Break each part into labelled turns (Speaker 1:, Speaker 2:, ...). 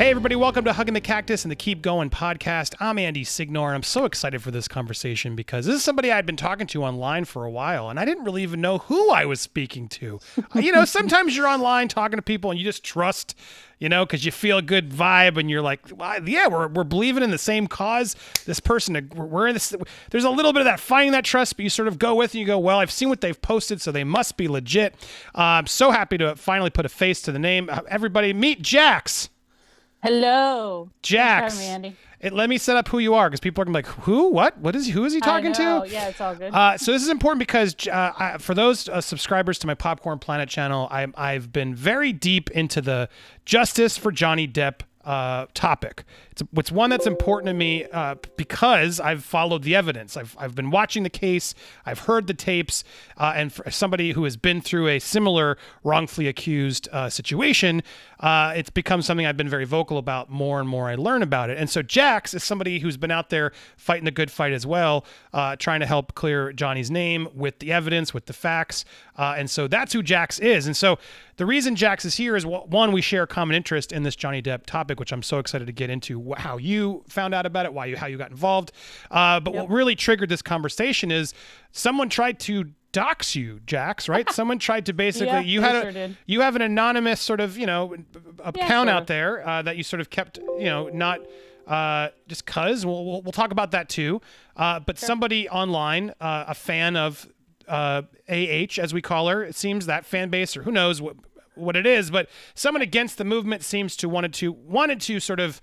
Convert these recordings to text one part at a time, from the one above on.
Speaker 1: Hey, everybody, welcome to Hugging the Cactus and the Keep Going podcast. I'm Andy Signore, and I'm so excited for this conversation because this is somebody I'd been talking to online for a while, and I didn't really even know who I was speaking to. you know, sometimes you're online talking to people and you just trust, you know, because you feel a good vibe and you're like, well, yeah, we're, we're believing in the same cause. This person, we're in this, there's a little bit of that finding that trust, but you sort of go with and you go, well, I've seen what they've posted, so they must be legit. Uh, I'm so happy to finally put a face to the name. Uh, everybody, meet Jax.
Speaker 2: Hello,
Speaker 1: Jax.
Speaker 2: me, Andy.
Speaker 1: It, let me set up who you are because people are gonna be like, who? What? What is? Who is he talking
Speaker 2: to?
Speaker 1: to?
Speaker 2: Yeah, it's all good.
Speaker 1: Uh, so this is important because uh, I, for those uh, subscribers to my Popcorn Planet channel, I, I've been very deep into the justice for Johnny Depp uh, topic. It's, it's one that's important to me uh, because I've followed the evidence. I've, I've been watching the case, I've heard the tapes, uh, and for somebody who has been through a similar wrongfully accused uh, situation, uh, it's become something I've been very vocal about more and more I learn about it. And so Jax is somebody who's been out there fighting the good fight as well, uh, trying to help clear Johnny's name with the evidence, with the facts. And so that's who Jax is. And so the reason Jax is here is one, we share a common interest in this Johnny Depp topic, which I'm so excited to get into how you found out about it, why you how you got involved. Uh, but yep. what really triggered this conversation is someone tried to dox you, Jax, right? Someone tried to basically
Speaker 2: yeah,
Speaker 1: you had
Speaker 2: a sure
Speaker 1: you have an anonymous sort of you know account yeah, sure. out there uh, that you sort of kept you know not uh, just cause we'll, we'll, we'll talk about that too. Uh, but sure. somebody online, uh, a fan of uh, AH as we call her, it seems that fan base or who knows what what it is, but someone against the movement seems to wanted to wanted to sort of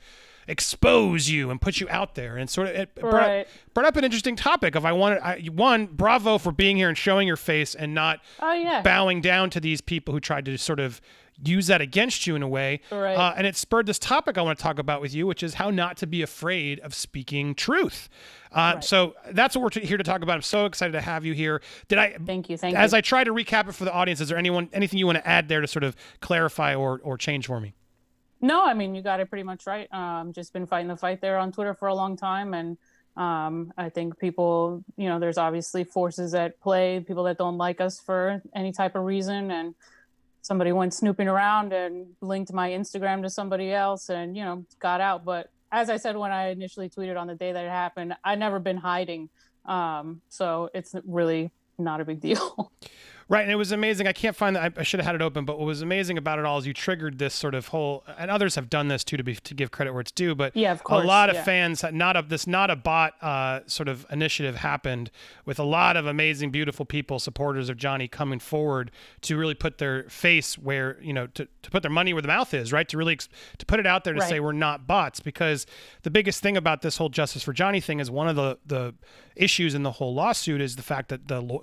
Speaker 1: expose you and put you out there and sort of it brought,
Speaker 2: right.
Speaker 1: up, brought up an interesting topic of I wanted I, one bravo for being here and showing your face and not
Speaker 2: oh, yeah.
Speaker 1: bowing down to these people who tried to sort of use that against you in a way.
Speaker 2: Right.
Speaker 1: Uh, and it spurred this topic I want to talk about with you, which is how not to be afraid of speaking truth. Uh, right. So that's what we're here to talk about. I'm so excited to have you here. Did I?
Speaker 2: Thank you. Thank
Speaker 1: as
Speaker 2: you.
Speaker 1: As I try to recap it for the audience, is there anyone anything you want to add there to sort of clarify or or change for me?
Speaker 2: No, I mean you got it pretty much right. Um, just been fighting the fight there on Twitter for a long time, and um, I think people, you know, there's obviously forces at play, people that don't like us for any type of reason, and somebody went snooping around and linked my Instagram to somebody else, and you know, got out. But as I said when I initially tweeted on the day that it happened, I'd never been hiding, um, so it's really not a big deal.
Speaker 1: Right, and it was amazing. I can't find that. I, I, should have had it open, but what was amazing about it all is you triggered this sort of whole, and others have done this too to be to give credit where it's due. But
Speaker 2: yeah, of course,
Speaker 1: a lot of
Speaker 2: yeah.
Speaker 1: fans, not of this, not a bot uh, sort of initiative happened with a lot of amazing, beautiful people, supporters of Johnny coming forward to really put their face where you know to, to put their money where the mouth is, right? To really to put it out there to
Speaker 2: right.
Speaker 1: say we're not bots because the biggest thing about this whole justice for Johnny thing is one of the the issues in the whole lawsuit is the fact that the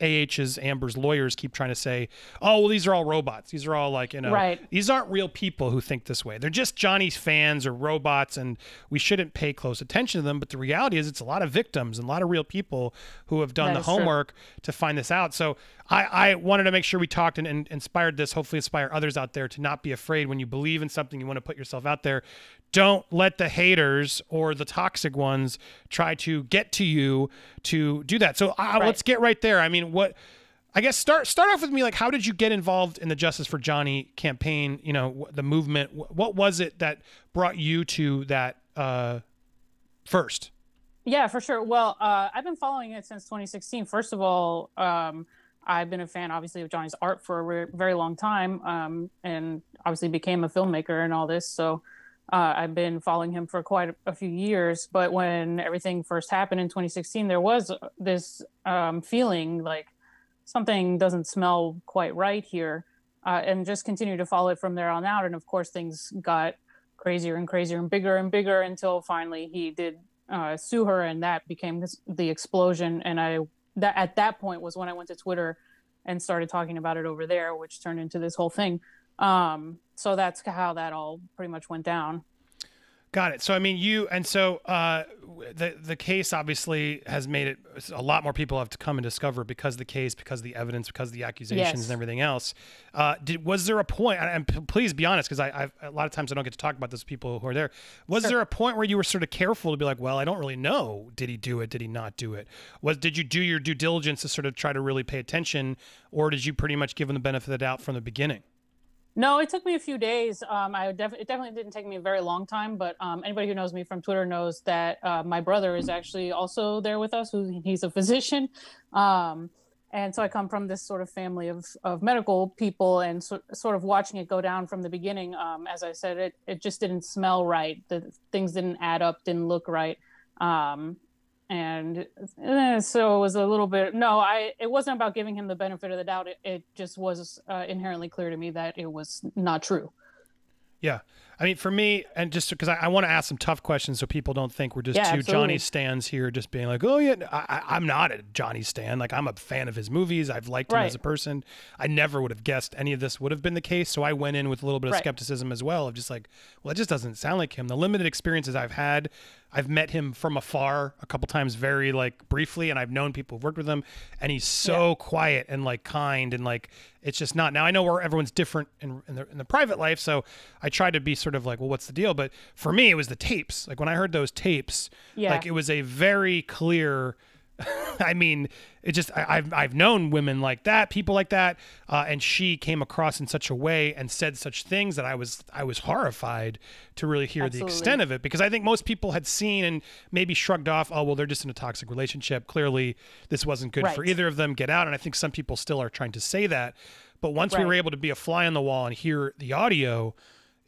Speaker 1: AH's Amber's lawyers keep trying to say, oh, well, these are all robots. These are all like, you know,
Speaker 2: right.
Speaker 1: these aren't real people who think this way. They're just Johnny's fans or robots, and we shouldn't pay close attention to them. But the reality is, it's a lot of victims and a lot of real people who have done
Speaker 2: that
Speaker 1: the homework
Speaker 2: true.
Speaker 1: to find this out. So I, I wanted to make sure we talked and, and inspired this, hopefully, inspire others out there to not be afraid when you believe in something, you want to put yourself out there. Don't let the haters or the toxic ones try to get to you to do that. So uh,
Speaker 2: right.
Speaker 1: let's get right there. I mean, what I guess start start off with me like how did you get involved in the Justice for Johnny campaign? You know, the movement. What was it that brought you to that uh, first?
Speaker 2: Yeah, for sure. Well, uh, I've been following it since 2016. First of all, um, I've been a fan, obviously, of Johnny's art for a re- very long time, um, and obviously became a filmmaker and all this. So uh, I've been following him for quite a few years. But when everything first happened in 2016, there was this um, feeling like something doesn't smell quite right here, uh, and just continue to follow it from there on out. And of course, things got crazier and crazier and bigger and bigger until finally he did uh, sue her, and that became the explosion. And I that at that point was when I went to Twitter and started talking about it over there, which turned into this whole thing. Um, so that's how that all pretty much went down.
Speaker 1: Got it. So I mean, you and so uh, the the case obviously has made it a lot more people have to come and discover because the case, because the evidence, because the accusations
Speaker 2: yes.
Speaker 1: and everything else. Uh, did was there a point? And please be honest, because I I've, a lot of times I don't get to talk about those people who are there. Was
Speaker 2: sure.
Speaker 1: there a point where you were sort of careful to be like, well, I don't really know. Did he do it? Did he not do it? Was did you do your due diligence to sort of try to really pay attention, or did you pretty much give him the benefit of the doubt from the beginning?
Speaker 2: No, it took me a few days. Um, I def- it definitely didn't take me a very long time, but um, anybody who knows me from Twitter knows that uh, my brother is actually also there with us. Who he's a physician, um, and so I come from this sort of family of of medical people, and so, sort of watching it go down from the beginning. Um, as I said, it it just didn't smell right. The things didn't add up, didn't look right. Um, and eh, so it was a little bit no i it wasn't about giving him the benefit of the doubt. It, it just was uh, inherently clear to me that it was not true.
Speaker 1: Yeah i mean for me and just because i, I want to ask some tough questions so people don't think we're just
Speaker 2: Yeah,
Speaker 1: two
Speaker 2: absolutely.
Speaker 1: johnny stands here just being like oh yeah I, i'm not a johnny stan like i'm a fan of his movies i've liked him
Speaker 2: Right.
Speaker 1: as a person i never would have guessed any of this would have been the case so i went in with a little bit of
Speaker 2: Right.
Speaker 1: skepticism as well of just like well it just doesn't sound like him the limited experiences i've had I've met him from afar a couple times, very like briefly, and I've known people who've worked with him, and he's so quiet and like kind and like it's just not. Now I know where everyone's different in in the, in the private life, so I try to be sort of like, well, what's the deal? But for me, it was the tapes. Like when I heard those tapes,
Speaker 2: Yeah.
Speaker 1: like it was a very clear. I mean, it just I, I've I've known women like that, people like that, uh, and she came across in such a way and said such things that I was I was horrified to really hear the extent of it because I think most people had seen and maybe shrugged off. Oh well, they're just in a toxic relationship. Clearly, this wasn't good for either of them. Get out. And I think some people still are trying to say that, but once we were able to be a fly on the wall and hear the audio,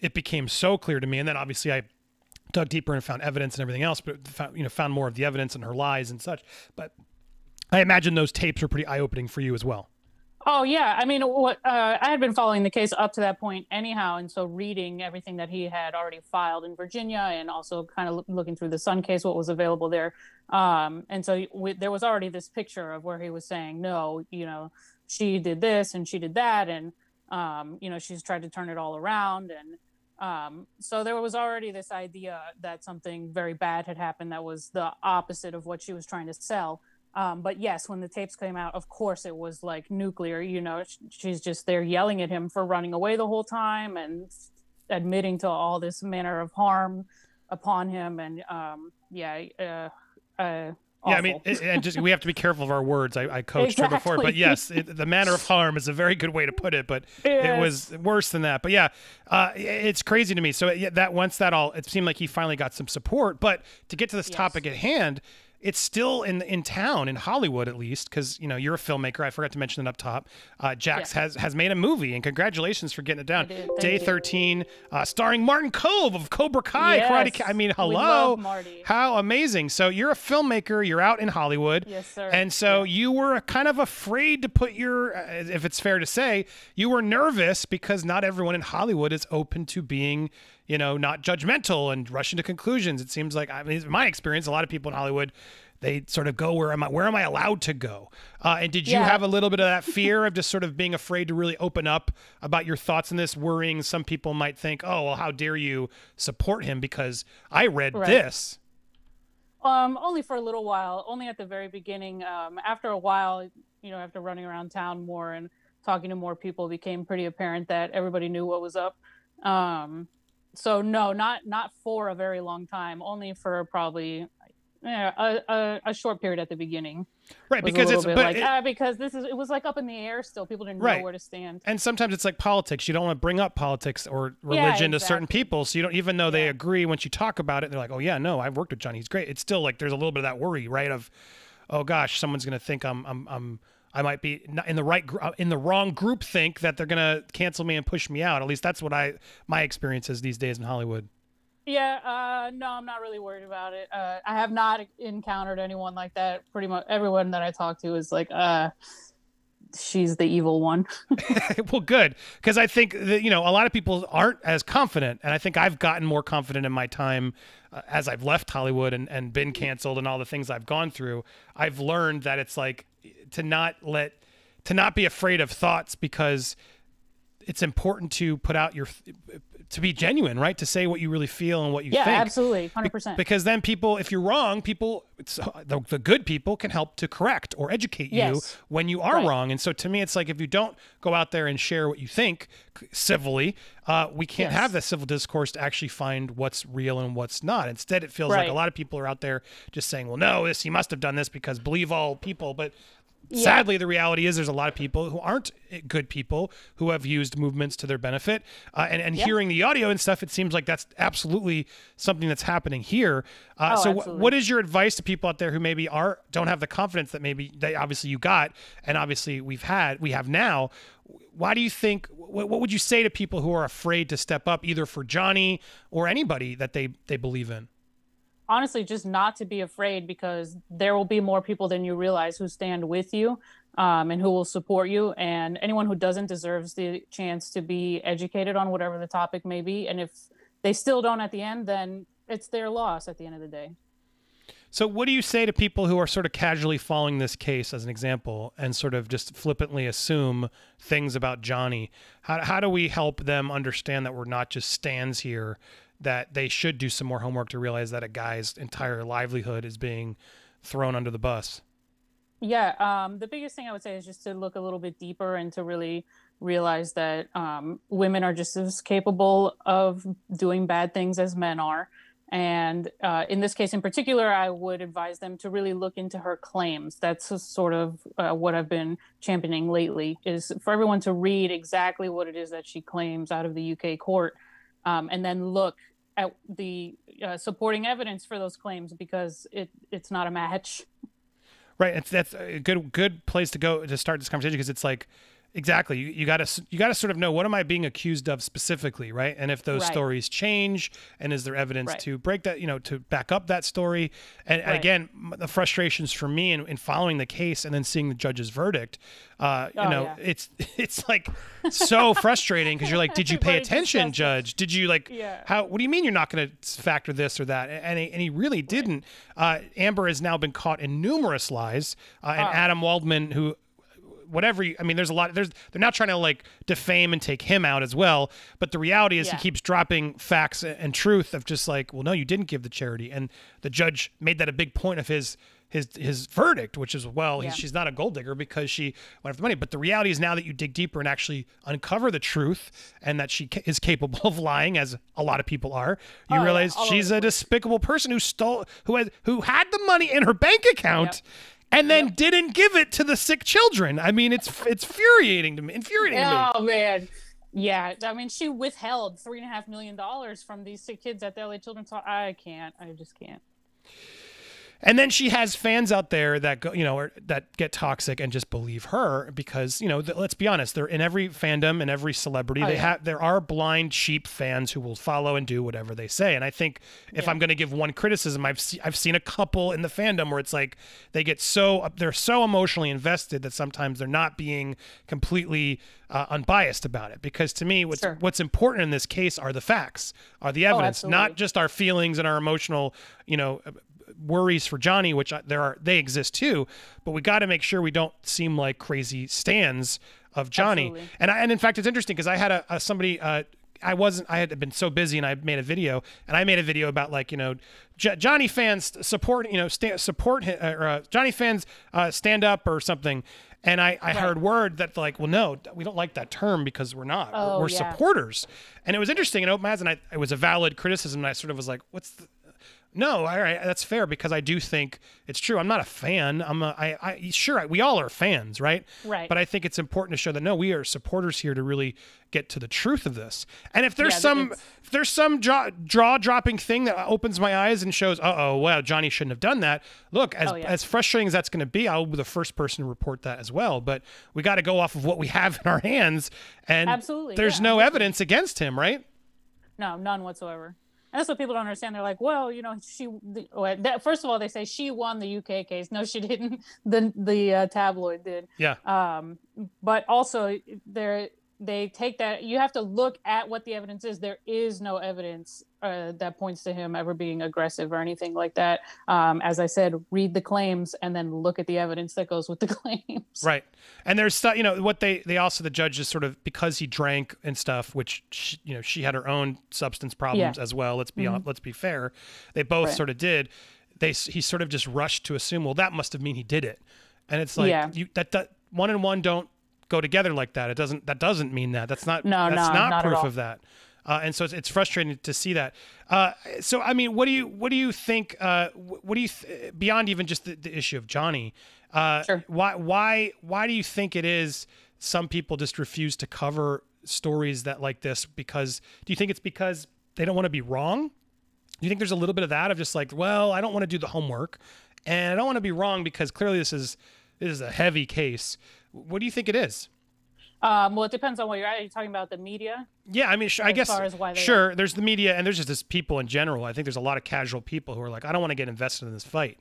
Speaker 1: it became so clear to me. And then obviously I dug deeper and found evidence and everything else, but found, you know found more of the evidence and her lies and such. But I imagine those tapes were pretty eye opening for you as well.
Speaker 2: oh yeah i mean what uh, i had been following the case up to that point anyhow and so reading everything that he had already filed in virginia and also kind of looking through the sun case what was available there um, and so we, there was already this picture of where he was saying no you know she did this and she did that and um, you know she's tried to turn it all around and um, so there was already this idea that something very bad had happened that was the opposite of what she was trying to sell. Um, but yes when the tapes came out of course it was like nuclear you know she's just there yelling at him for running away the whole time and admitting to all this manner of harm upon him and um, yeah uh, uh,
Speaker 1: Yeah, I mean,
Speaker 2: awful.
Speaker 1: it, and just we have to be careful of our words. I, I coached her before, but yes, it, the manner of harm is a very good way to put it. But it was worse than that. But yeah, uh, it's crazy to me. So that once that all, it seemed like he finally got some support. But to get to this
Speaker 2: Yes.
Speaker 1: topic at hand, it's still in in town in Hollywood at least because you know you're a filmmaker. I forgot to mention it up top. Uh, Jax
Speaker 2: Yeah.
Speaker 1: has has made a movie, and congratulations for getting it down. Day
Speaker 2: you.
Speaker 1: 13, uh, starring Martin Kove of Cobra Kai, Karate.
Speaker 2: Yes.
Speaker 1: Ki- I mean, hello, how amazing! So you're a filmmaker. You're out in Hollywood.
Speaker 2: Yes, sir.
Speaker 1: And so you were kind of afraid to put your, uh, if it's fair to say, you were nervous because not everyone in Hollywood is open to being, you know, not judgmental and rushing to conclusions. It seems like, I mean, in my experience, a lot of people in Hollywood, they sort of go where am I? Where am I allowed to go? Uh, and did you
Speaker 2: Yeah.
Speaker 1: have a little bit of that fear of just sort of being afraid to really open up about your thoughts in this, worrying some people might think, oh, well, how dare you support him because I read
Speaker 2: Right.
Speaker 1: this.
Speaker 2: Um, only for a little while, only at the very beginning. Um, after a while, you know, after running around town more and talking to more people, it became pretty apparent that everybody knew what was up. Um, so no, not not for a very long time. Only for probably yeah, a, a, a short period at the beginning.
Speaker 1: Right, because it's but
Speaker 2: like
Speaker 1: it-
Speaker 2: ah, because this is it was like up in the air still. People didn't
Speaker 1: Right.
Speaker 2: know where to stand.
Speaker 1: and sometimes it's like politics. You don't want to bring up politics or religion to certain people. So you don't, even though they
Speaker 2: Yeah.
Speaker 1: agree, once you talk about it, they're like, "Oh yeah, no, I've worked with Johnny. He's great." It's still like there's a little bit of that worry, right? Of, oh gosh, someone's gonna think I'm, I'm, I'm, I might be in the right, uh, in the wrong group. Think that they're gonna cancel me and push me out. At least that's what I, my experience is these days in Hollywood.
Speaker 2: Yeah, uh, no, I'm not really worried about it. Uh, I have not encountered anyone like that. Pretty much everyone that I talk to is like, uh, she's the evil one.
Speaker 1: well, good because I think that you know a lot of people aren't as confident, and I think I've gotten more confident in my time uh, as I've left Hollywood and and been canceled and all the things I've gone through. I've learned that it's like to not let to not be afraid of thoughts because it's important to put out your to be genuine, right? To say what you really feel and what you
Speaker 2: yeah,
Speaker 1: think.
Speaker 2: Yeah,
Speaker 1: absolutely,
Speaker 2: hundred percent.
Speaker 1: Because then people, if you're wrong, people, it's, the, the good people can help to correct or educate you when you are
Speaker 2: Right.
Speaker 1: wrong. And so to me, it's like if you don't go out there and share what you think civilly, uh, we can't
Speaker 2: Yes.
Speaker 1: have that civil discourse to actually find what's real and what's not. Instead, it feels like a lot of people are out there just saying, well, no, this, he must have done this because believe all people. But
Speaker 2: Yeah.
Speaker 1: sadly, the reality is there's a lot of people who aren't good people who have used movements to their benefit. Uh, and and
Speaker 2: Yeah.
Speaker 1: hearing the audio and stuff, it seems like that's absolutely something that's happening here. Uh,
Speaker 2: Oh,
Speaker 1: so,
Speaker 2: absolutely.
Speaker 1: what is your advice to people out there who maybe are don't have the confidence that maybe they obviously you got, and obviously we've had we have now? Why do you think? What, what would you say to people who are afraid to step up, either for Johnny or anybody that they they believe in?
Speaker 2: Honestly just not to be afraid because there will be more people than you realize who stand with you um, and who will support you. And anyone who doesn't deserves the chance to be educated on whatever the topic may be. And if they still don't at the end then it's their loss at the end of the day.
Speaker 1: So, what do you say to people who are sort of casually following this case as an example and sort of just flippantly assume things about Johnny? How, how do we help them understand that we're not just stands here, that they should do some more homework to realize that a guy's entire livelihood is being thrown under the bus?
Speaker 2: Yeah, um, the biggest thing I would say is just to look a little bit deeper and to really realize that um, women are just as capable of doing bad things as men are. And uh, in this case in particular, I would advise them to really look into her claims. That's sort of uh, what I've been championing lately is for everyone to read exactly what it is that she claims out of the UK court, um, and then look at the uh, supporting evidence for those claims because it it's not a match.
Speaker 1: Right. It's, that's a good good place to go to start this conversation because it's like exactly you, you got to you got to sort of know what am I being accused of specifically, right? And if those
Speaker 2: Right.
Speaker 1: stories change, and is there evidence
Speaker 2: Right.
Speaker 1: to break that, you know, to back up that story? And, and again, the frustrations for me in, in following the case and then seeing the judge's verdict, uh, you
Speaker 2: Oh,
Speaker 1: know,
Speaker 2: yeah.
Speaker 1: it's it's like so frustrating because you're like, did you pay attention, judge? Did you like
Speaker 2: Yeah.
Speaker 1: how? What do you mean you're not going to factor this or that? And he, and he really didn't. Uh, Amber has now been caught in numerous lies, uh, and
Speaker 2: Oh.
Speaker 1: Adam Waldman, who whatever you, I mean, there's a lot. There's they're now trying to like defame and take him out as well. But the reality is
Speaker 2: Yeah.
Speaker 1: he keeps dropping facts and, truth of just like, well, no, you didn't give the charity, and the judge made that a big point of his. His, his verdict, which is well, he's,
Speaker 2: Yeah.
Speaker 1: she's not a gold digger because she went after the money. But the reality is now that you dig deeper and actually uncover the truth, and that she ca- is capable of lying, as a lot of people are, you
Speaker 2: Oh,
Speaker 1: realize
Speaker 2: over
Speaker 1: she's a despicable person who stole, who had, who had the money in her bank account, and then didn't give it to the sick children. I mean, it's it's infuriating to me. Infuriating to me.
Speaker 2: Oh man. Yeah, I mean, she withheld three and a half million dollars from these sick kids at the LA Children's Hospital. I can't. I just can't.
Speaker 1: And then she has fans out there that go, you know, or, that get toxic and just believe her because, you know, th- let's be honest, they're in every fandom and every celebrity.
Speaker 2: Oh,
Speaker 1: they
Speaker 2: yeah.
Speaker 1: have there are blind sheep fans who will follow and do whatever they say. And I think if
Speaker 2: Yeah.
Speaker 1: I'm going to give one criticism, I've se- I've seen a couple in the fandom where it's like they get so they're so emotionally invested that sometimes they're not being completely uh, unbiased about it. Because to me, what's
Speaker 2: Sure.
Speaker 1: what's important in this case are the facts, are the evidence, not just our feelings and our emotional, you know, worries for Johnny, which I- there are they exist too, but we got to make sure we don't seem like crazy stands of Johnny.
Speaker 2: Absolutely.
Speaker 1: And I, and in fact, it's interesting because I had a, a somebody. Uh, I wasn't. I had been so busy, and I made a video, and I made a video about like you know, J- Johnny fans support you know sta- support hi- or uh, Johnny fans uh, stand up or something. And I, I heard word that like, well, no, we don't like that term because we're not. We're-
Speaker 2: Oh,
Speaker 1: we're
Speaker 2: yeah.
Speaker 1: supporters. And it was interesting. And Open Mads, and I, it was a valid criticism. And I sort of was like, what's the, no, all right, that's fair because I do think it's true. I'm not a fan. I'm a, I, I, sure, we all are fans, right?
Speaker 2: Right.
Speaker 1: But I think it's important to show that no, we are supporters here to really get to the truth of this. And if there's
Speaker 2: Yeah,
Speaker 1: some, if there's some jaw, jaw dropping thing that opens my eyes and shows, uh oh, well, Johnny shouldn't have done that. Look, as
Speaker 2: Oh, yeah.
Speaker 1: as frustrating as that's going to be, I'll be the first person to report that as well. But we got to go off of what we have in our hands, and
Speaker 2: Absolutely,
Speaker 1: there's
Speaker 2: yeah,
Speaker 1: no evidence against him, right?
Speaker 2: No, none whatsoever. And that's what people don't understand. They're like, well, you know, she. The, well, that, first of all, they say she won the UK case. No, she didn't. The the uh, tabloid did.
Speaker 1: Yeah.
Speaker 2: Um, but also, they they take that. You have to look at what the evidence is. There is no evidence uh, that points to him ever being aggressive or anything like that. Um, as I said, read the claims and then look at the evidence that goes with the claims.
Speaker 1: Right. And there's stuff, you know, what they, they also, the judge is sort of, because he drank and stuff, which, she, you know, she had her own substance problems as well. Let's be, hon- let's be fair. They both
Speaker 2: Right.
Speaker 1: sort of did. They, he sort of just rushed to assume, well, that must have mean he did it. And it's like,
Speaker 2: Yeah.
Speaker 1: you, that, that one and one don't go together like that. It doesn't, that doesn't mean that. That's not,
Speaker 2: No,
Speaker 1: that's
Speaker 2: no,
Speaker 1: not,
Speaker 2: not
Speaker 1: proof of that. Uh, and so it's, it's frustrating to see that. Uh, so I mean, what do you what do you think? Uh, what do you th- beyond even just the, the issue of Johnny? Uh,
Speaker 2: Sure.
Speaker 1: Why why why do you think it is some people just refuse to cover stories that like this? Because do you think it's because they don't want to be wrong? Do you think there's a little bit of that of just like, well, I don't want to do the homework, and I don't want to be wrong because clearly this is this is a heavy case. What do you think it is?
Speaker 2: Um, well, it depends on what you're. Are you talking about the media?
Speaker 1: Yeah, I mean, sh- I
Speaker 2: As
Speaker 1: guess
Speaker 2: far as why they
Speaker 1: sure. There's the media, and there's just this people in general. I think there's a lot of casual people who are like, I don't want to get invested in this fight.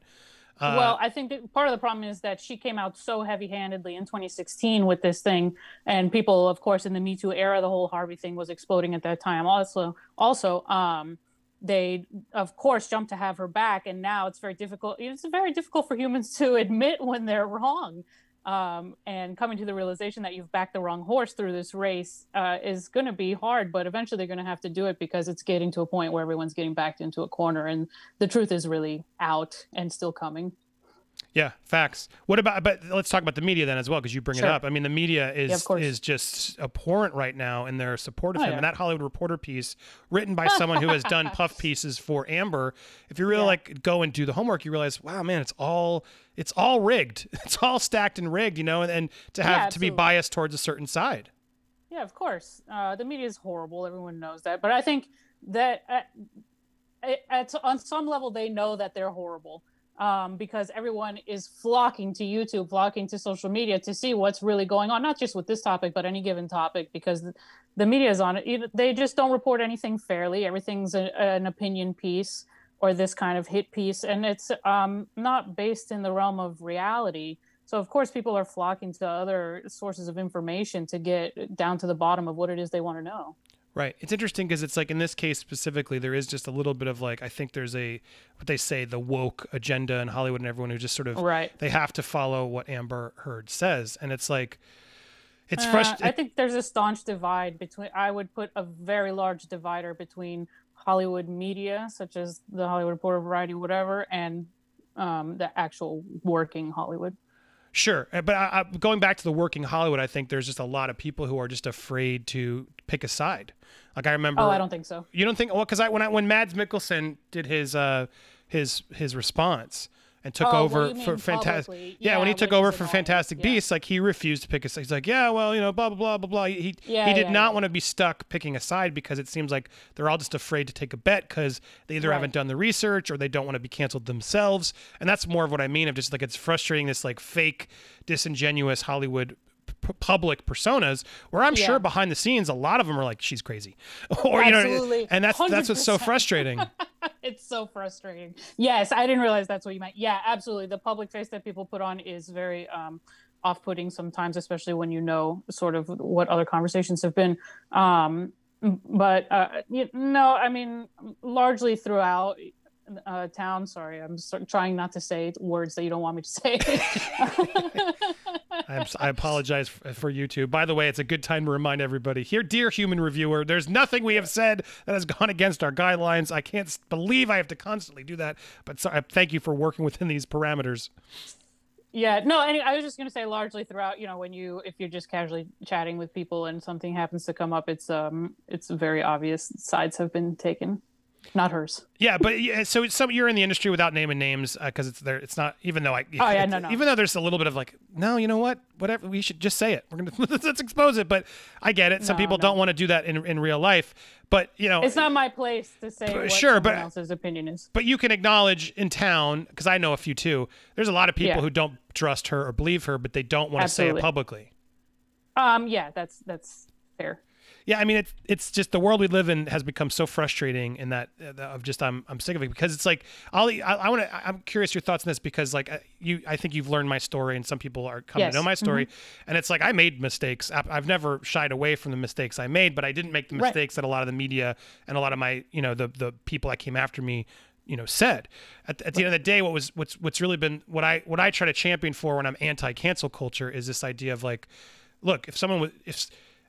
Speaker 1: Uh,
Speaker 2: well, I think part of the problem is that she came out so heavy-handedly in 2016 with this thing, and people, of course, in the Me Too era, the whole Harvey thing was exploding at that time. Also, also, um, they of course jumped to have her back, and now it's very difficult. It's very difficult for humans to admit when they're wrong. Um, and coming to the realization that you've backed the wrong horse through this race uh, is going to be hard, but eventually they're going to have to do it because it's getting to a point where everyone's getting backed into a corner, and the truth is really out and still coming.
Speaker 1: Yeah, facts. What about? But let's talk about the media then as well, because you bring
Speaker 2: Sure.
Speaker 1: it up. I mean, the media is
Speaker 2: course.
Speaker 1: is just abhorrent right now in their support of
Speaker 2: Oh,
Speaker 1: him.
Speaker 2: yeah.
Speaker 1: And that Hollywood Reporter piece, written by someone who has done puff pieces for Amber, if you really
Speaker 2: Yeah.
Speaker 1: like go and do the homework, you realize, wow, man, it's all it's all rigged. It's all stacked and rigged, you know. And, and to have
Speaker 2: Yeah,
Speaker 1: to be biased towards a certain side.
Speaker 2: Yeah, of course. Uh, the media is horrible. Everyone knows that. But I think that at, at, on some level, they know that they're horrible um, because everyone is flocking to YouTube, flocking to social media to see what's really going on, not just with this topic, but any given topic, because the, media is on it. They just don't report anything fairly. Everything's a, an opinion piece or this kind of hit piece, and it's um, not based in the realm of reality. So of course people are flocking to other sources of information to get down to the bottom of what it is they want to know.
Speaker 1: Right. It's interesting because it's like in this case specifically, there is just a little bit of like I think there's a what they say the woke agenda in Hollywood and everyone who just sort of
Speaker 2: Right.
Speaker 1: they have to follow what Amber Heard says, and it's like it's
Speaker 2: Uh,
Speaker 1: frustrating.
Speaker 2: I think there's a staunch divide between. I would put a very large divider between Hollywood media, such as the Hollywood Reporter, Variety, whatever, and um, the actual working Hollywood.
Speaker 1: Sure, Uh, but I, I, going back to the working Hollywood, I think there's just a lot of people who are just afraid to pick a side. Like I remember.
Speaker 2: Oh, I don't think so.
Speaker 1: You don't think? Well, because I when I when Mads Mikkelsen did his uh his his response and took
Speaker 2: Oh,
Speaker 1: over for Fantastic.
Speaker 2: publicly.
Speaker 1: Yeah, when he took over for Fantastic
Speaker 2: yeah.
Speaker 1: Beasts, like he refused to pick a side. He's like, yeah, well, you know, blah blah blah blah blah. He
Speaker 2: Yeah,
Speaker 1: he did
Speaker 2: yeah,
Speaker 1: not
Speaker 2: yeah.
Speaker 1: want to be stuck picking a side because it seems like they're all just afraid to take a bet because they either
Speaker 2: Right.
Speaker 1: haven't done the research or they don't want to be canceled themselves. And that's more of what I mean of just like it's frustrating this like fake, disingenuous Hollywood public personas where I'm sure behind the scenes a lot of them are like she's crazy or you know and that's that's what's so frustrating
Speaker 2: it's so frustrating. Yes, I didn't realize that's what you meant. Yeah, absolutely. The public face that people put on is very um, off-putting sometimes, especially when you know sort of what other conversations have been. Um, but uh, you, no, I mean, largely throughout uh, town. Sorry, I'm trying not to say words that you don't want me to say.
Speaker 1: I apologize for YouTube. By the way, it's a good time to remind everybody here, dear human reviewer, there's nothing we have said that has gone against our guidelines. I can't believe I have to constantly do that, but so, I thank you for working within these parameters.
Speaker 2: Yeah, no, any, I was just gonna say largely throughout, you know, when you if you're just casually chatting with people and something happens to come up, it's um it's very obvious sides have been taken. Not hers.
Speaker 1: Yeah, but yeah, so it's some you're in the industry without naming names because it's there. It's not even though I.
Speaker 2: Oh, yeah, no, no.
Speaker 1: Even though there's a little bit of like, no, you know what? Whatever, we should just say it. We're gonna let's expose it. But I get it. Some
Speaker 2: No,
Speaker 1: people
Speaker 2: no.
Speaker 1: don't want to do that in in real life. But you know,
Speaker 2: It's not my place to say what
Speaker 1: sure, but-
Speaker 2: else's opinion is.
Speaker 1: but you can acknowledge in town because I know a few too. There's a lot of people
Speaker 2: Yeah.
Speaker 1: who don't trust her or believe her, but they don't want to say it publicly.
Speaker 2: Um, yeah, that's that's fair.
Speaker 1: Yeah, I mean it's it's just the world we live in has become so frustrating in that uh, of just I'm I'm sick of it because it's like I'll I, I want to I'm curious your thoughts on this because like uh, you I think you've learned my story and some people are coming
Speaker 2: Yes.
Speaker 1: to know my story. And it's like I made mistakes. I've never shied away from the mistakes I made but I didn't make the
Speaker 2: Right.
Speaker 1: mistakes that a lot of the media and a lot of my you know the the people that came after me you know said. At, at the end of the day what was what's what's really been what I what I try to champion for when I'm anti cancel culture is this idea of like look if someone was if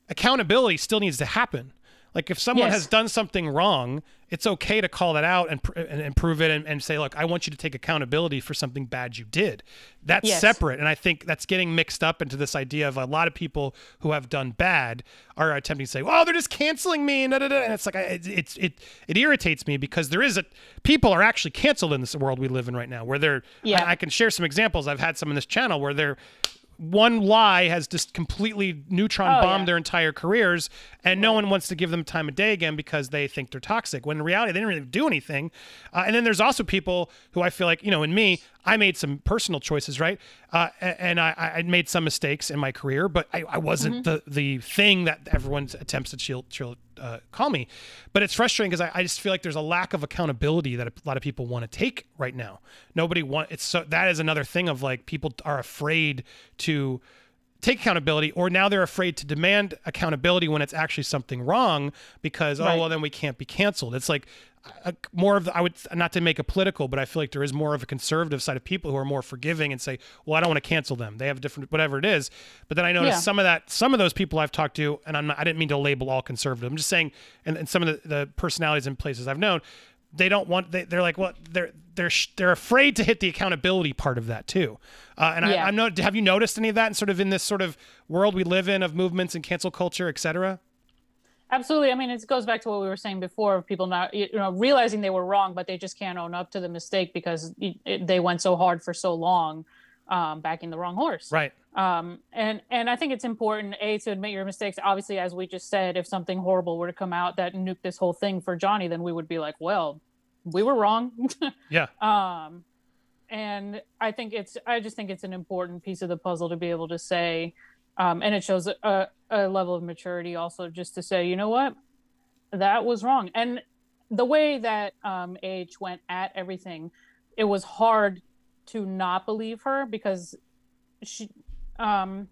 Speaker 1: accountability still needs to happen Like if someone
Speaker 2: Yes.
Speaker 1: has done something wrong, it's okay to call that out and pr- and, prove it and, and say, look, I want you to take accountability for something bad you did. That's
Speaker 2: Yes.
Speaker 1: separate, and I think that's getting mixed up into this idea of a lot of people who have done bad are attempting to say, "Oh, they're just canceling me," and, da, da, da. and it's like I- it, it it irritates me because there is a people are actually canceled in this world we live in right now, where they're.
Speaker 2: Yeah.
Speaker 1: I, I can share some examples. I've had some in this channel where they're one lie has just completely neutron
Speaker 2: Oh,
Speaker 1: bombed
Speaker 2: yeah.
Speaker 1: their entire careers and no one wants to give them time of day again because they think they're toxic when in reality they didn't really do anything. Uh, and then there's also people who i feel like you know in me i made some personal choices right uh, and I, I made some mistakes in my career but i, I wasn't the the thing that everyone attempts to chill, chill uh, call me. But it's frustrating because I, I just feel like there's a lack of accountability that a lot of people want to take right now. Nobody want it's so that is another thing of like people are afraid to take accountability or now they're afraid to demand accountability when it's actually something wrong because oh well then we can't be canceled it's like a, more of the, I would not to make a political, but I feel like there is more of a conservative side of people who are more forgiving and say, well, I don't want to cancel them. They have different whatever it is. But then I noticed
Speaker 2: Yeah.
Speaker 1: some of that, some of those people I've talked to, and I'm not, I didn't mean to label all conservative. I'm just saying, and, and some of the, the personalities and places I've known, they don't want. They, they're like, well, they're they're sh- they're afraid to hit the accountability part of that too. Uh, and
Speaker 2: Yeah.
Speaker 1: I, I'm not. Have you noticed any of that? And sort of in this sort of world we live in of movements and cancel culture, et cetera.
Speaker 2: Absolutely. I mean, it goes back to what we were saying before of people not, you know, realizing they were wrong, but they just can't own up to the mistake because it, it, they went so hard for so long, um, backing the wrong horse.
Speaker 1: Right.
Speaker 2: Um, and and I think it's important a to admit your mistakes. Obviously, as we just said, if something horrible were to come out that nuked this whole thing for Johnny, then we would be like, well, we were wrong.
Speaker 1: Yeah.
Speaker 2: um, and I think it's I just think it's an important piece of the puzzle to be able to say, um, and it shows a, a level of maturity also just to say, you know what, that was wrong. And the way that um, H went at everything, it was hard to not believe her because she um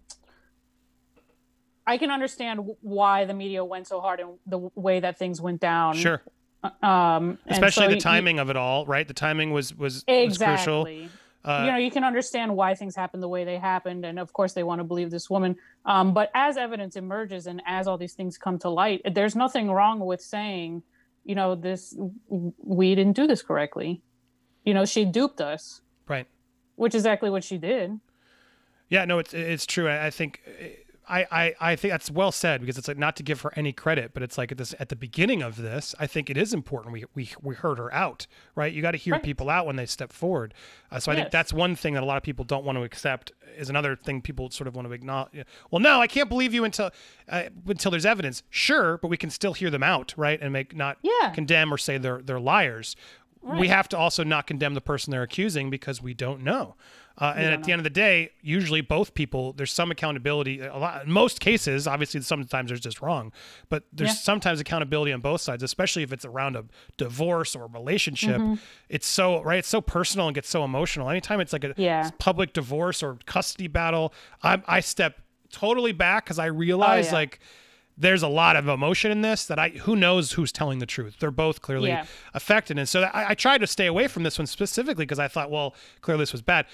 Speaker 2: I can understand why the media went so hard and the way that things went down.
Speaker 1: Sure.
Speaker 2: Um,
Speaker 1: Especially
Speaker 2: so
Speaker 1: the
Speaker 2: you-
Speaker 1: timing of it all, right? The timing was was, was crucial.
Speaker 2: Exactly.
Speaker 1: Uh,
Speaker 2: you know, you can understand why things happened the way they happened, and of course, they want to believe this woman. Um, but as evidence emerges and as all these things come to light, there's nothing wrong with saying, you know, this we didn't do this correctly. You know, she duped us,
Speaker 1: right.
Speaker 2: which is exactly what she did.
Speaker 1: Yeah, no, it's it's true. I, think I, I I think that's well said because it's like not to give her any credit, but it's like at this at the beginning of this, I think it is important we we we heard her out, right? You got to hear
Speaker 2: Right.
Speaker 1: people out when they step forward. Uh, so I think that's one thing that a lot of people don't want to accept. Is another thing people sort of want to acknowledge. Well, no, I can't believe you until uh, until there's evidence. Sure, but we can still hear them out, right? And make not
Speaker 2: Yeah.
Speaker 1: condemn or say they're they're liars. We have to also not condemn the person they're accusing because we don't know. Uh, and at the end of the day, usually both people, there's some accountability. A lot, in most cases, obviously, sometimes there's just wrong, but there's
Speaker 2: Yeah.
Speaker 1: sometimes accountability on both sides, especially if it's around a divorce or a relationship.
Speaker 2: Mm-hmm.
Speaker 1: It's so right. It's so personal and gets so emotional. Anytime it's like a
Speaker 2: Yeah.
Speaker 1: public divorce or custody battle, I, I step totally back because I realize
Speaker 2: Oh, yeah.
Speaker 1: like there's a lot of emotion in this that I who knows who's telling the truth. They're both clearly
Speaker 2: Yeah.
Speaker 1: affected, and so I, I tried to stay away from this one specifically because I thought, well, clearly this was bad.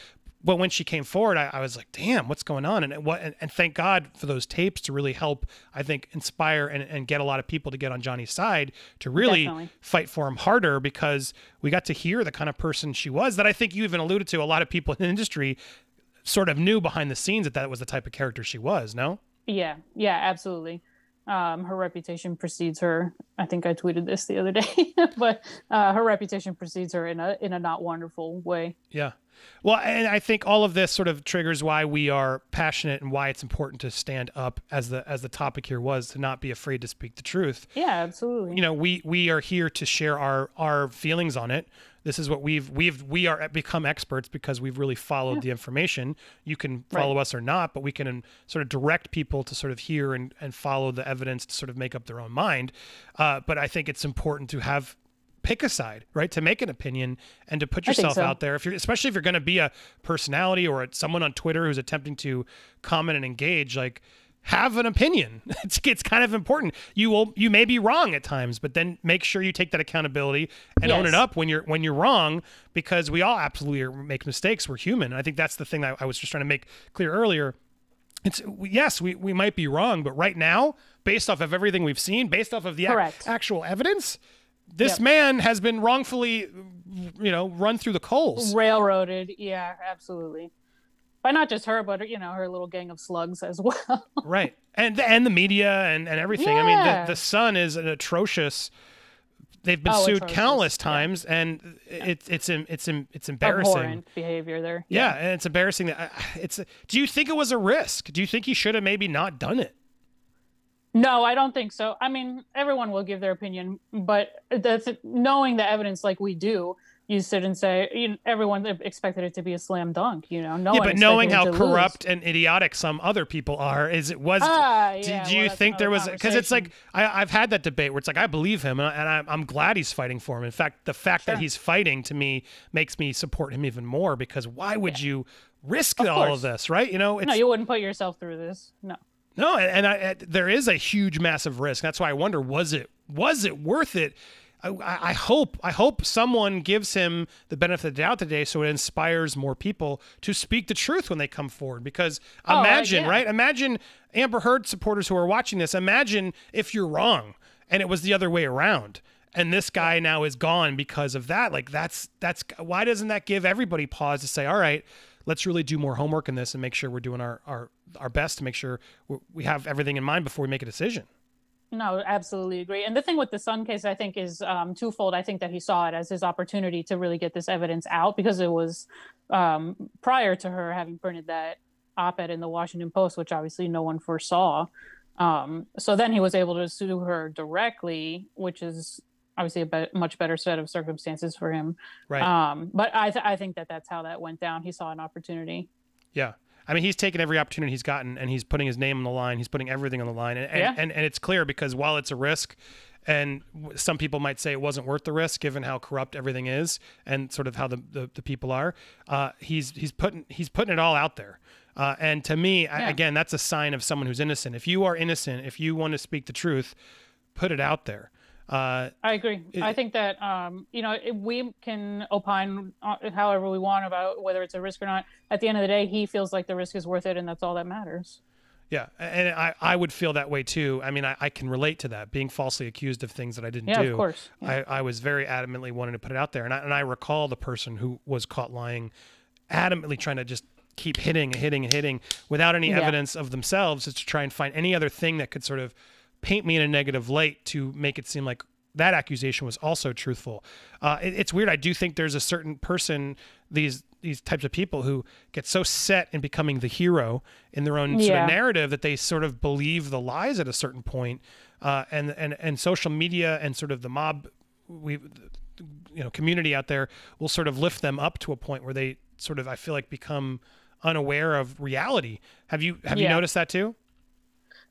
Speaker 1: But when she came forward, I, I was like, damn, what's going on? And what? And, and thank God for those tapes to really help, I think, inspire and, and get a lot of people to get on Johnny's side to really
Speaker 2: Definitely.
Speaker 1: fight for him harder because we got to hear the kind of person she was that I think you even alluded to. A lot of people in the industry sort of knew behind the scenes that that was the type of character she was. No.
Speaker 2: Yeah, yeah, absolutely. Um, her reputation precedes her. I think I tweeted this the other day, but uh, her reputation precedes her in a in a not wonderful way.
Speaker 1: Yeah. Well, and I think all of this sort of triggers why we are passionate and why it's important to stand up as the as the topic here was to not be afraid to speak the truth.
Speaker 2: Yeah, absolutely.
Speaker 1: You know, we we are here to share our our feelings on it. This is what we've we've we are become experts because we've really followed the information. You can follow us or not, but we can um, sort of direct people to sort of hear and and follow the evidence to sort of make up their own mind. Uh, but I think it's important to have pick a side, right? To make an opinion and to put yourself
Speaker 2: so.
Speaker 1: out there. If you're, especially if you're going to be a personality or someone on Twitter who's attempting to comment and engage, like have an opinion. It's it's kind of important. You will you may be wrong at times, but then make sure you take that accountability and own it up when you're when you're wrong because we all absolutely make mistakes. We're human. I think that's the thing that I was just trying to make clear earlier It's yes, we, we might be wrong, but right now, based off of everything we've seen, based off of the ac- actual evidence, this
Speaker 2: Yep.
Speaker 1: man has been wrongfully, you know, run through the coals.
Speaker 2: Railroaded. Yeah, absolutely. By not just her, but you know her little gang of slugs as well.
Speaker 1: right and and the media and, and everything i mean the, the sun is an atrocious they've been
Speaker 2: Oh,
Speaker 1: sued
Speaker 2: atrocious.
Speaker 1: countless
Speaker 2: Yeah.
Speaker 1: times and it's it's it's it's embarrassing
Speaker 2: Abhorrent behavior there.
Speaker 1: yeah. and it's embarrassing that uh, it's do you think it was a risk do you think he should have maybe not done it
Speaker 2: No, I don't think so. I mean, everyone will give their opinion, but that's knowing the evidence like we do. You sit and say, you know, everyone expected it to be a slam dunk. You know, no
Speaker 1: yeah but knowing how
Speaker 2: to lose.
Speaker 1: corrupt and idiotic some other people are is it was
Speaker 2: Ah,
Speaker 1: do,
Speaker 2: yeah, well,
Speaker 1: you
Speaker 2: that's
Speaker 1: think there was because it's like. I, I've had that debate where it's like I believe him and, I, I'm glad he's fighting for him. In fact, the fact that he's fighting to me makes me support him even more because why would you risk
Speaker 2: Of
Speaker 1: all of this, right? You know, it's
Speaker 2: no, you wouldn't put yourself through this. No.
Speaker 1: no, and I, I, there is a huge, massive risk. That's why I wonder was it was it worth it? I, I hope I hope someone gives him the benefit of the doubt today, so it inspires more people to speak the truth when they come forward. Because
Speaker 2: Oh, uh,
Speaker 1: imagine,
Speaker 2: yeah.
Speaker 1: right? Imagine Amber Heard supporters who are watching this. Imagine if you're wrong and it was the other way around, and this guy now is gone because of that. Like that's that's why doesn't that give everybody pause to say, all right, let's really do more homework in this and make sure we're doing our our our best to make sure we have everything in mind before we make a decision.
Speaker 2: No, absolutely agree. And the thing with the Sun case, I think, is um, twofold. I think that he saw it as his opportunity to really get this evidence out because it was um, prior to her having printed that op-ed in the Washington Post, which obviously no one foresaw. Um, so then he was able to sue her directly, which is obviously a be- much better set of circumstances for him.
Speaker 1: Right.
Speaker 2: Um, but I, th- I think that that's how that went down. He saw an opportunity.
Speaker 1: Yeah. I mean, he's taken every opportunity he's gotten and he's putting his name on the line. He's putting everything on the line. And, and,
Speaker 2: Yeah.
Speaker 1: and, and it's clear because while it's a risk, and some people might say it wasn't worth the risk given how corrupt everything is and sort of how the, the, the people are, uh, he's, he's, putting, he's putting it all out there. Uh, and to me, I, again, that's a sign of someone who's innocent. If you are innocent, if you want to speak the truth, put it out there. Uh,
Speaker 2: I agree.
Speaker 1: It-
Speaker 2: I think that um, you know we can opine uh, however we want about whether it's a risk or not. At the end of the day, he feels like the risk is worth it, and that's all that matters.
Speaker 1: Yeah, and I, I would feel that way too. I mean, I, I can relate to that, being falsely accused of things that I didn't
Speaker 2: Yeah,
Speaker 1: do.
Speaker 2: of course. Yeah.
Speaker 1: I, I was very adamantly wanting to put it out there. And I, and I recall the person who was caught lying, adamantly trying to just keep hitting and hitting and hitting without any
Speaker 2: Yeah.
Speaker 1: evidence of themselves, just to try and find any other thing that could sort of paint me in a negative light to make it seem like that accusation was also truthful. Uh, it- it's weird. I do think there's a certain person, these these types of people who get so set in becoming the hero in their own sort of narrative that they sort of believe the lies at a certain point. Uh, and and and social media and sort of the mob, we you know community out there will sort of lift them up to a point where they sort of I feel like become unaware of reality. Have you have you noticed that too?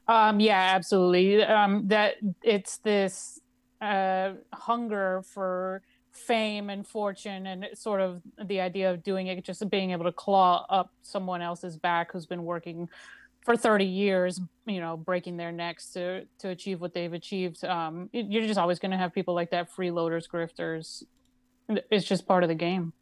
Speaker 2: Um, yeah, absolutely. Um, that it's this uh, hunger for fame and fortune, and sort of the idea of doing it, just being able to claw up someone else's back who's been working for 30 years, you know, breaking their necks to to achieve what they've achieved. Um, you're just always going to have people like that, freeloaders, grifters. It's just part of the game.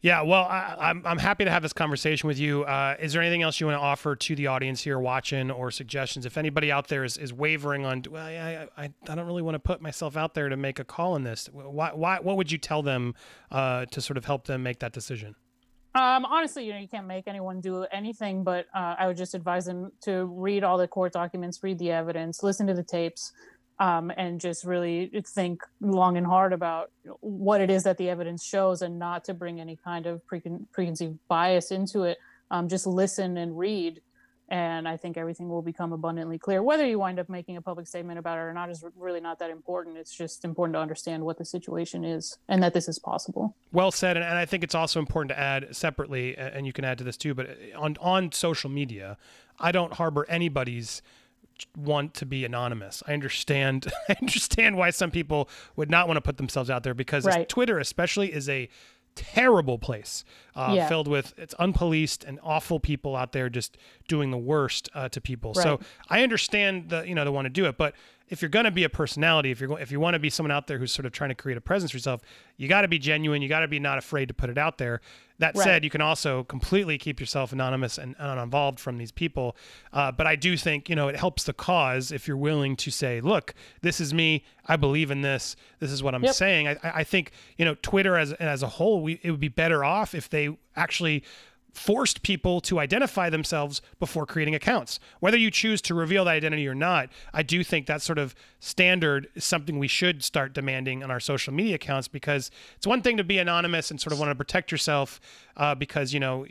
Speaker 1: Yeah, well, I, I'm I'm happy to have this conversation with you. Uh, is there anything else you want to offer to the audience here watching, or suggestions? If anybody out there is, is wavering on, well, I, I I don't really want to put myself out there to make a call on this. Why why what would you tell them uh, to sort of help them make that decision?
Speaker 2: Um, honestly, you know, you can't make anyone do anything, but uh, I would just advise them to read all the court documents, read the evidence, listen to the tapes, um, and just really think long and hard about what it is that the evidence shows, and not to bring any kind of precon- preconceived bias into it. Um, just listen and read, and I think everything will become abundantly clear. Whether you wind up making a public statement about it or not is really not that important. It's just important to understand what the situation is and that this is possible.
Speaker 1: Well said, and, I think it's also important to add separately, and you can add to this too. But on on social media, I don't harbor anybody's want to be anonymous. I understand. I understand why some people would not want to put themselves out there because
Speaker 2: Right.
Speaker 1: Twitter, especially, is a terrible place uh,
Speaker 2: Yeah.
Speaker 1: filled with it's unpoliced and awful people out there just doing the worst uh, to people. So I understand the you know the want to do it, but if you're going to be a personality, if you're go- if you want to be someone out there who's sort of trying to create a presence for yourself, you got to be genuine. You got to be not afraid to put it out there. That
Speaker 2: Right.
Speaker 1: said, you can also completely keep yourself anonymous and uninvolved from these people. Uh, but I do think you know it helps the cause if you're willing to say, "Look, this is me. I believe in this. This is what I'm
Speaker 2: Yep.
Speaker 1: saying." I, I I think you know Twitter as as a whole, we, it would be better off if they actually forced people to identify themselves before creating accounts. Whether you choose to reveal that identity or not, I do think that sort of standard is something we should start demanding on our social media accounts because it's one thing to be anonymous and sort of want to protect yourself uh, because, you know,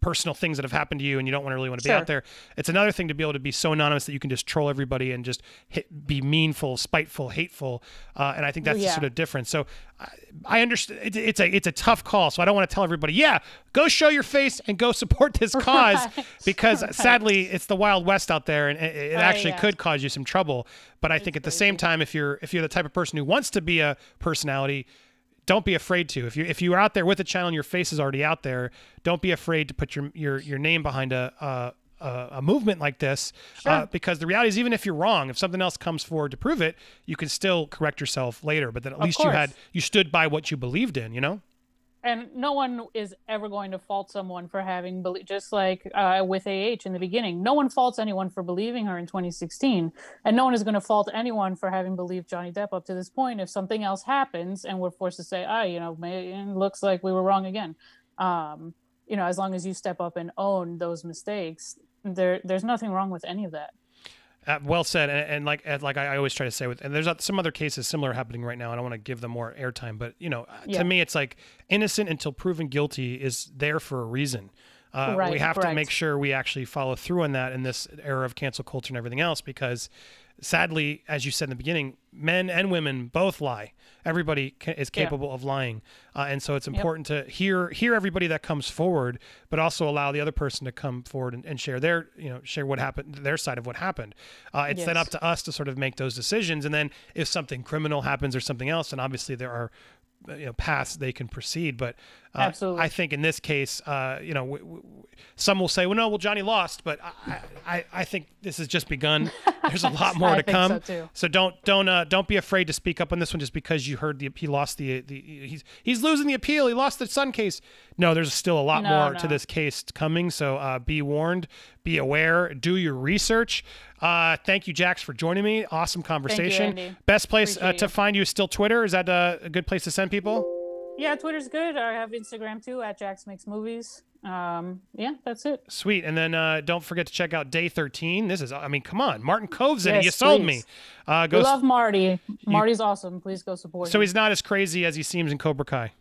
Speaker 1: personal things that have happened to you and you don't want to really want to be out there. It's another thing to be able to be so anonymous that you can just troll everybody and just hit, be meanful, spiteful, hateful. Uh, and I think that's the
Speaker 2: Yeah.
Speaker 1: sort of difference. So I, I understand it, it's a it's a tough call. So I don't want to tell everybody, yeah, go show your face and go support this cause
Speaker 2: Right.
Speaker 1: because
Speaker 2: Right.
Speaker 1: sadly it's the wild west out there and it, it
Speaker 2: Oh,
Speaker 1: actually
Speaker 2: yeah.
Speaker 1: could cause you some trouble. But I think at the same time, if you're if you're the type of person who wants to be a personality, don't be afraid to. If you if you're out there with a channel and your face is already out there, don't be afraid to put your your your name behind a a, a, a movement like this. Uh, because the reality is, even if you're wrong, if something else comes forward to prove it, you can still correct yourself later. But then at least you had you stood by what you believed in. You know.
Speaker 2: And no one is ever going to fault someone for having belie- just like uh, with ah in the beginning. No one faults anyone for believing her in 2016 and no one is going to fault anyone for having believed johnny depp up to this point. If something else happens and we're forced to say ah you know it looks like we were wrong again um, you know as long as you step up and own those mistakes there there's nothing wrong with any of that
Speaker 1: Uh, well said, and, and like and like I always try to say with, and there's some other cases similar happening right now. I don't want to give them more airtime, but you know, uh,
Speaker 2: Yeah.
Speaker 1: to me, it's like innocent until proven guilty is there for a reason. Uh, we
Speaker 2: Right,
Speaker 1: have to make sure we actually follow through on that in this era of cancel culture and everything else, because sadly, as you said in the beginning, men and women both lie. Everybody ca- is
Speaker 2: Yeah.
Speaker 1: capable of lying, uh, and so it's important to hear hear everybody that comes forward, but also allow the other person to come forward and, and share their you know share what happened, their side of what happened. Uh, it's then up to us to sort of make those decisions, and then if something criminal happens or something else, and obviously there are you know paths they can proceed. But uh,
Speaker 2: Absolutely.
Speaker 1: I think in this case, uh, you know, w- w- some will say, well, no, well Johnny lost, but I I, I think this has just begun. There's a lot more to come.
Speaker 2: so.
Speaker 1: So don't don't uh, don't be afraid to speak up on this one just because you heard the he lost the the he's he's losing the appeal. He lost the Sun case. No, there's still a lot
Speaker 2: No,
Speaker 1: more to this case coming. So uh, be warned, be aware, do your research. Uh, thank you, Jax, for joining me. Awesome conversation.
Speaker 2: Andy.
Speaker 1: Best place uh, to
Speaker 2: you.
Speaker 1: find you is still Twitter. Is that uh, a good place to send people?
Speaker 2: yeah twitter's good i have instagram too at jax makes movies um, yeah that's it
Speaker 1: Sweet. And then uh, don't forget to check out Day 13. This is, I mean, come on. Martin Kove's in it. You sold me.
Speaker 2: please.
Speaker 1: Uh,
Speaker 2: we
Speaker 1: go,
Speaker 2: love marty marty's awesome please go support
Speaker 1: so
Speaker 2: him.
Speaker 1: he's not as crazy as he seems in Cobra Kai.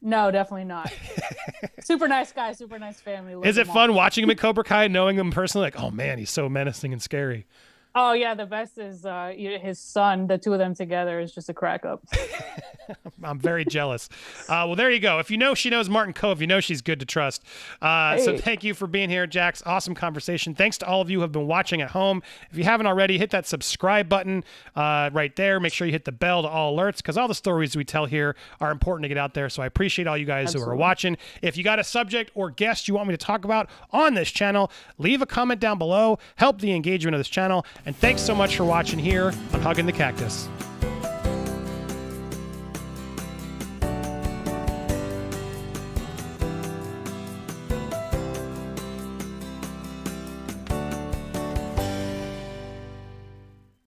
Speaker 2: No, definitely not. super nice guy, super nice family.
Speaker 1: Is it fun watching him at Cobra Kai, knowing him personally? Like, oh man, he's so menacing and scary.
Speaker 2: Oh yeah, the best is uh, his son. The two of them together is just a crack up.
Speaker 1: I'm very jealous. Uh, well, there you go. If you know she knows Martin Kove, you know she's good to trust. Uh, So thank you for being here, Jax. Awesome conversation. Thanks to all of you who have been watching at home. If you haven't already, hit that subscribe button uh, right there. Make sure you hit the bell to all alerts because all the stories we tell here are important to get out there. So I appreciate all you guys who are watching. If you got a subject or guest you want me to talk about on this channel, leave a comment down below. Help the engagement of this channel. And thanks so much for watching here on Hugging the Cactus.